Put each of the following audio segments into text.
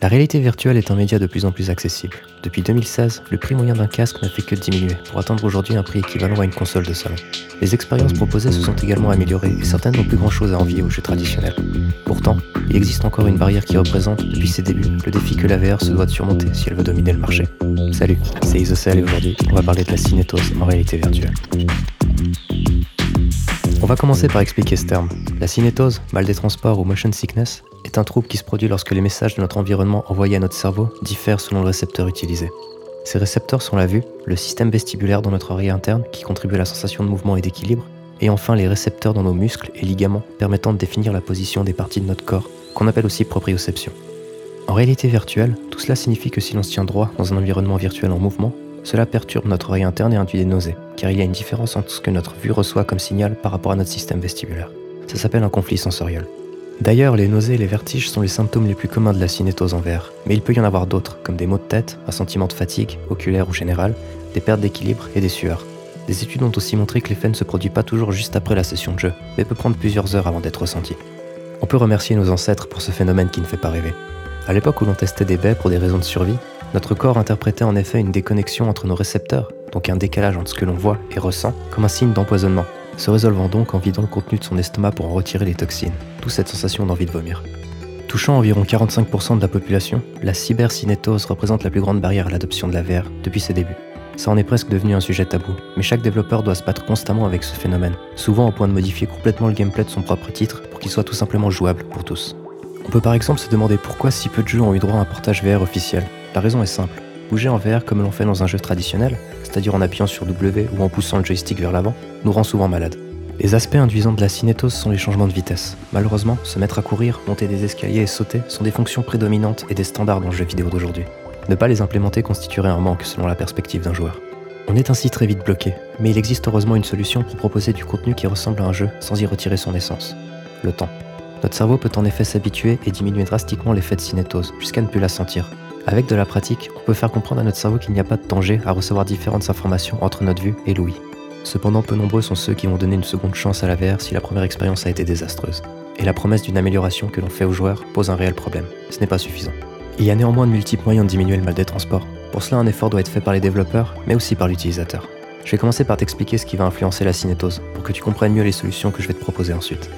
La réalité virtuelle est un média de plus en plus accessible. Depuis 2016, le prix moyen d'un casque n'a fait que diminuer pour atteindre aujourd'hui un prix équivalent à une console de salon. Les expériences proposées se sont également améliorées et certaines n'ont plus grand chose à envier aux jeux traditionnels. Pourtant, il existe encore une barrière qui représente, depuis ses débuts, le défi que la VR se doit de surmonter si elle veut dominer le marché. Salut, c'est Isocel et aujourd'hui, on va parler de la cinétose en réalité virtuelle. On va commencer par expliquer ce terme. La cinétose, mal des transports ou motion sickness, est un trouble qui se produit lorsque les messages de notre environnement envoyés à notre cerveau diffèrent selon le récepteur utilisé. Ces récepteurs sont la vue, le système vestibulaire dans notre oreille interne qui contribue à la sensation de mouvement et d'équilibre, et enfin les récepteurs dans nos muscles et ligaments permettant de définir la position des parties de notre corps, qu'on appelle aussi proprioception. En réalité virtuelle, tout cela signifie que si l'on se tient droit dans un environnement virtuel en mouvement, cela perturbe notre oreille interne et induit des nausées, car il y a une différence entre ce que notre vue reçoit comme signal par rapport à notre système vestibulaire. Ça s'appelle un conflit sensoriel. D'ailleurs, les nausées et les vertiges sont les symptômes les plus communs de la cinétose en verre, mais il peut y en avoir d'autres, comme des maux de tête, un sentiment de fatigue, oculaire ou générale, des pertes d'équilibre et des sueurs. Des études ont aussi montré que l'effet ne se produit pas toujours juste après la session de jeu, mais peut prendre plusieurs heures avant d'être ressenti. On peut remercier nos ancêtres pour ce phénomène qui ne fait pas rêver. À l'époque où l'on testait des baies pour des raisons de survie, notre corps interprétait en effet une déconnexion entre nos récepteurs, donc un décalage entre ce que l'on voit et ressent, comme un signe d'empoisonnement, se résolvant donc en vidant le contenu de son estomac pour en retirer les toxines, d'où cette sensation d'envie de vomir. Touchant environ 45% de la population, la cybercinétose représente la plus grande barrière à l'adoption de la VR depuis ses débuts. Ça en est presque devenu un sujet tabou, mais chaque développeur doit se battre constamment avec ce phénomène, souvent au point de modifier complètement le gameplay de son propre titre pour qu'il soit tout simplement jouable pour tous. On peut par exemple se demander pourquoi si peu de jeux ont eu droit à un portage VR officiel. La raison est simple. Bouger en VR comme l'on fait dans un jeu traditionnel, c'est-à-dire en appuyant sur W ou en poussant le joystick vers l'avant, nous rend souvent malades. Les aspects induisants de la cinétose sont les changements de vitesse. Malheureusement, se mettre à courir, monter des escaliers et sauter sont des fonctions prédominantes et des standards dans le jeu vidéo d'aujourd'hui. Ne pas les implémenter constituerait un manque selon la perspective d'un joueur. On est ainsi très vite bloqué, mais il existe heureusement une solution pour proposer du contenu qui ressemble à un jeu sans y retirer son essence. Le temps. Notre cerveau peut en effet s'habituer et diminuer drastiquement l'effet de cinétose, jusqu'à ne plus la sentir. Avec de la pratique, on peut faire comprendre à notre cerveau qu'il n'y a pas de danger à recevoir différentes informations entre notre vue et l'ouïe. Cependant, peu nombreux sont ceux qui vont donner une seconde chance à la si la première expérience a été désastreuse. Et la promesse d'une amélioration que l'on fait aux joueurs pose un réel problème. Ce n'est pas suffisant. Il y a néanmoins de multiples moyens de diminuer le mal des transports. Pour cela, un effort doit être fait par les développeurs, mais aussi par l'utilisateur. Je vais commencer par t'expliquer ce qui va influencer la cinétose, pour que tu comprennes mieux les solutions que je vais te proposer ensuite.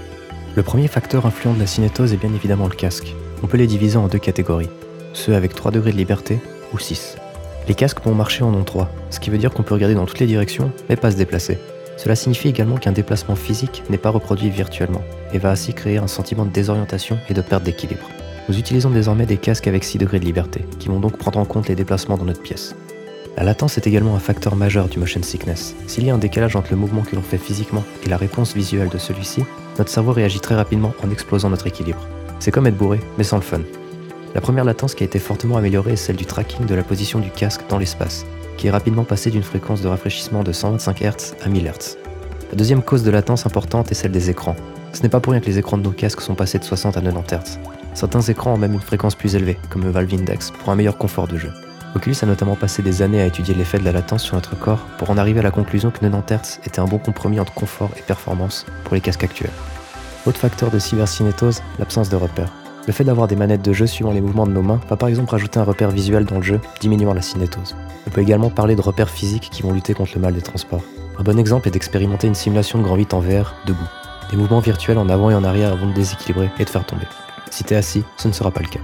Le premier facteur influent de la cinétose est bien évidemment le casque. On peut les diviser en deux catégories ceux avec 3 degrés de liberté ou 6. Les casques vont marcher en ont 3, ce qui veut dire qu'on peut regarder dans toutes les directions, mais pas se déplacer. Cela signifie également qu'un déplacement physique n'est pas reproduit virtuellement, et va ainsi créer un sentiment de désorientation et de perte d'équilibre. Nous utilisons désormais des casques avec 6 degrés de liberté, qui vont donc prendre en compte les déplacements dans notre pièce. La latence est également un facteur majeur du motion sickness. S'il y a un décalage entre le mouvement que l'on fait physiquement et la réponse visuelle de celui-ci, notre cerveau réagit très rapidement en explosant notre équilibre. C'est comme être bourré, mais sans le fun. La première latence qui a été fortement améliorée est celle du tracking de la position du casque dans l'espace, qui est rapidement passé d'une fréquence de rafraîchissement de 125 Hz à 1000 Hz. La deuxième cause de latence importante est celle des écrans. Ce n'est pas pour rien que les écrans de nos casques sont passés de 60 à 90 Hz. Certains écrans ont même une fréquence plus élevée, comme le Valve Index, pour un meilleur confort de jeu. Oculus a notamment passé des années à étudier l'effet de la latence sur notre corps pour en arriver à la conclusion que 90 Hz était un bon compromis entre confort et performance pour les casques actuels. Autre facteur de cybercinétose, l'absence de repères. Le fait d'avoir des manettes de jeu suivant les mouvements de nos mains va par exemple rajouter un repère visuel dans le jeu, diminuant la cinétose. On peut également parler de repères physiques qui vont lutter contre le mal des transports. Un bon exemple est d'expérimenter une simulation de grand 8 en VR debout. Des mouvements virtuels en avant et en arrière vont te déséquilibrer et te faire tomber. Si t'es assis, ce ne sera pas le cas.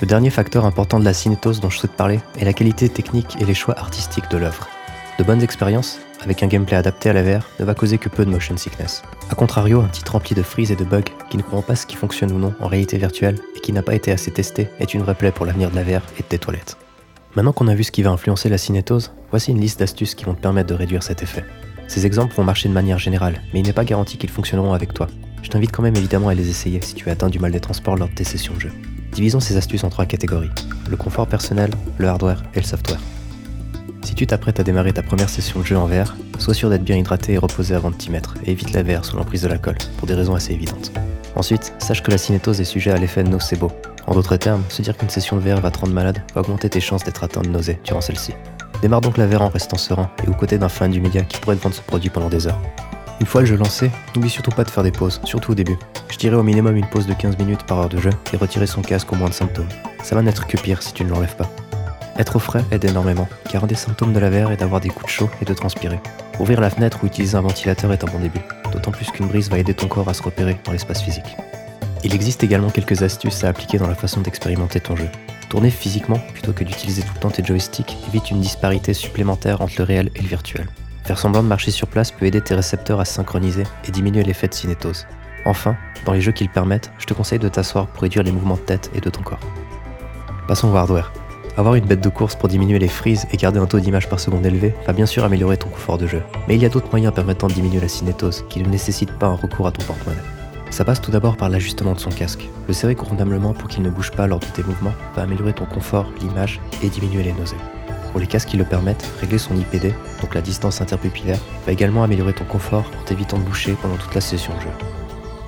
Le dernier facteur important de la cinétose dont je souhaite parler est la qualité technique et les choix artistiques de l'œuvre. De bonnes expériences, avec un gameplay adapté à la VR, ne va causer que peu de motion sickness. A contrario, un titre rempli de freeze et de bugs qui ne comprend pas ce qui fonctionne ou non en réalité virtuelle et qui n'a pas été assez testé est une vraie plaie pour l'avenir de la VR et de tes toilettes. Maintenant qu'on a vu ce qui va influencer la cinétose, voici une liste d'astuces qui vont te permettre de réduire cet effet. Ces exemples vont marcher de manière générale, mais il n'est pas garanti qu'ils fonctionneront avec toi. Je t'invite quand même évidemment à les essayer si tu as atteint du mal des transports lors de tes sessions de jeu. Divisons ces astuces en trois catégories le confort personnel, le hardware et le software. Si tu t'apprêtes à démarrer ta première session de jeu en VR, sois sûr d'être bien hydraté et reposé avant de t'y mettre, et évite la VR sous l'emprise de l'alcool, pour des raisons assez évidentes. Ensuite, sache que la cinétose est sujet à l'effet nocebo. En d'autres termes, se dire qu'une session de VR va te rendre malade va augmenter tes chances d'être atteint de nausée durant celle-ci. Démarre donc la VR en restant serein et aux côtés d'un fan du média qui pourrait te vendre ce produit pendant des heures. Une fois le jeu lancé, n'oublie surtout pas de faire des pauses, surtout au début. Je dirais au minimum une pause de 15 minutes par heure de jeu et retirer son casque au moins de symptômes. Ça va n'être que pire si tu ne l'enlèves pas. Être au frais aide énormément, car un des symptômes de la VR est d'avoir des coups de chaud et de transpirer. Ouvrir la fenêtre ou utiliser un ventilateur est un bon début, d'autant plus qu'une brise va aider ton corps à se repérer dans l'espace physique. Il existe également quelques astuces à appliquer dans la façon d'expérimenter ton jeu. Tourner physiquement plutôt que d'utiliser tout le temps tes joysticks évite une disparité supplémentaire entre le réel et le virtuel. Faire semblant de marcher sur place peut aider tes récepteurs à se synchroniser et diminuer l'effet de cinétose. Enfin, dans les jeux qui le permettent, je te conseille de t'asseoir pour réduire les mouvements de tête et de ton corps. Passons au hardware. Avoir une bête de course pour diminuer les frises et garder un taux d'image par seconde élevé va bien sûr améliorer ton confort de jeu. Mais il y a d'autres moyens permettant de diminuer la cinétose qui ne nécessitent pas un recours à ton porte-monnaie. Ça passe tout d'abord par l'ajustement de son casque. Le serrer convenablement pour qu'il ne bouge pas lors de tes mouvements va améliorer ton confort, l'image et diminuer les nausées. Pour les casques qui le permettent, régler son IPD, donc la distance interpupillaire, va également améliorer ton confort en t'évitant de boucher pendant toute la session de jeu.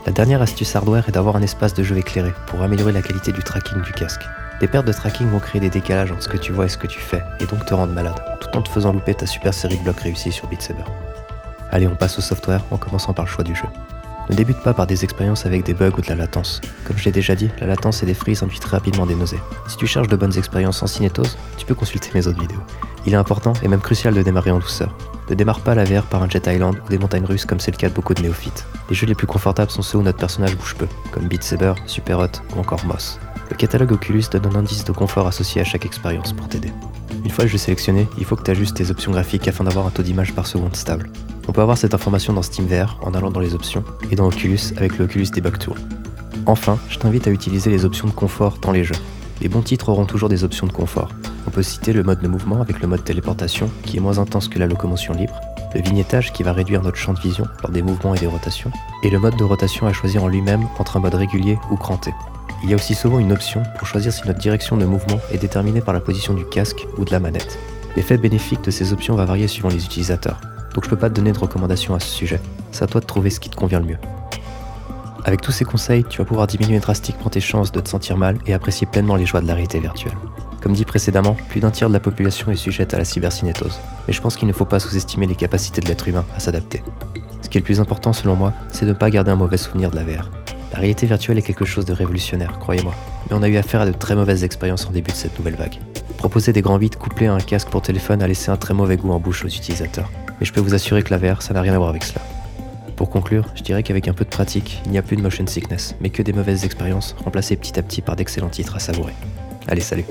La dernière astuce hardware est d'avoir un espace de jeu éclairé pour améliorer la qualité du tracking du casque. Des pertes de tracking vont créer des décalages entre ce que tu vois et ce que tu fais, et donc te rendre malade, tout en te faisant louper ta super série de blocs réussis sur Beat. Allez, on passe au software en commençant par le choix du jeu. Ne débute pas par des expériences avec des bugs ou de la latence. Comme je l'ai déjà dit, la latence et des frises induisent rapidement des nausées. Si tu cherches de bonnes expériences en cinétose, tu peux consulter mes autres vidéos. Il est important et même crucial de démarrer en douceur. Ne démarre pas la VR par un Jet Island ou des montagnes russes comme c'est le cas de beaucoup de néophytes. Les jeux les plus confortables sont ceux où notre personnage bouge peu, comme Beat Saber, Super Hot ou encore Moss. Le catalogue Oculus donne un indice de confort associé à chaque expérience pour t'aider. Une fois le jeu sélectionné, il faut que tu ajustes tes options graphiques afin d'avoir un taux d'image par seconde stable. On peut avoir cette information dans SteamVR en allant dans les options et dans Oculus avec le Oculus Debug Tool. Enfin, je t'invite à utiliser les options de confort dans les jeux. Les bons titres auront toujours des options de confort. On peut citer le mode de mouvement avec le mode téléportation qui est moins intense que la locomotion libre, le vignettage qui va réduire notre champ de vision lors des mouvements et des rotations, et le mode de rotation à choisir en lui-même entre un mode régulier ou cranté. Il y a aussi souvent une option pour choisir si notre direction de mouvement est déterminée par la position du casque ou de la manette. L'effet bénéfique de ces options va varier suivant les utilisateurs, donc je peux pas te donner de recommandations à ce sujet. C'est à toi de trouver ce qui te convient le mieux. Avec tous ces conseils, tu vas pouvoir diminuer drastiquement tes chances de te sentir mal et apprécier pleinement les joies de la réalité virtuelle. Comme dit précédemment, plus d'un tiers de la population est sujette à la cybercinétose, mais je pense qu'il ne faut pas sous-estimer les capacités de l'être humain à s'adapter. Ce qui est le plus important selon moi, c'est de ne pas garder un mauvais souvenir de la VR. La réalité virtuelle est quelque chose de révolutionnaire, croyez-moi, mais on a eu affaire à de très mauvaises expériences en début de cette nouvelle vague. Proposer des grands vides couplés à un casque pour téléphone a laissé un très mauvais goût en bouche aux utilisateurs, mais je peux vous assurer que la ça n'a rien à voir avec cela. Pour conclure, je dirais qu'avec un peu de pratique, il n'y a plus de motion sickness, mais que des mauvaises expériences remplacées petit à petit par d'excellents titres à savourer. Allez, salut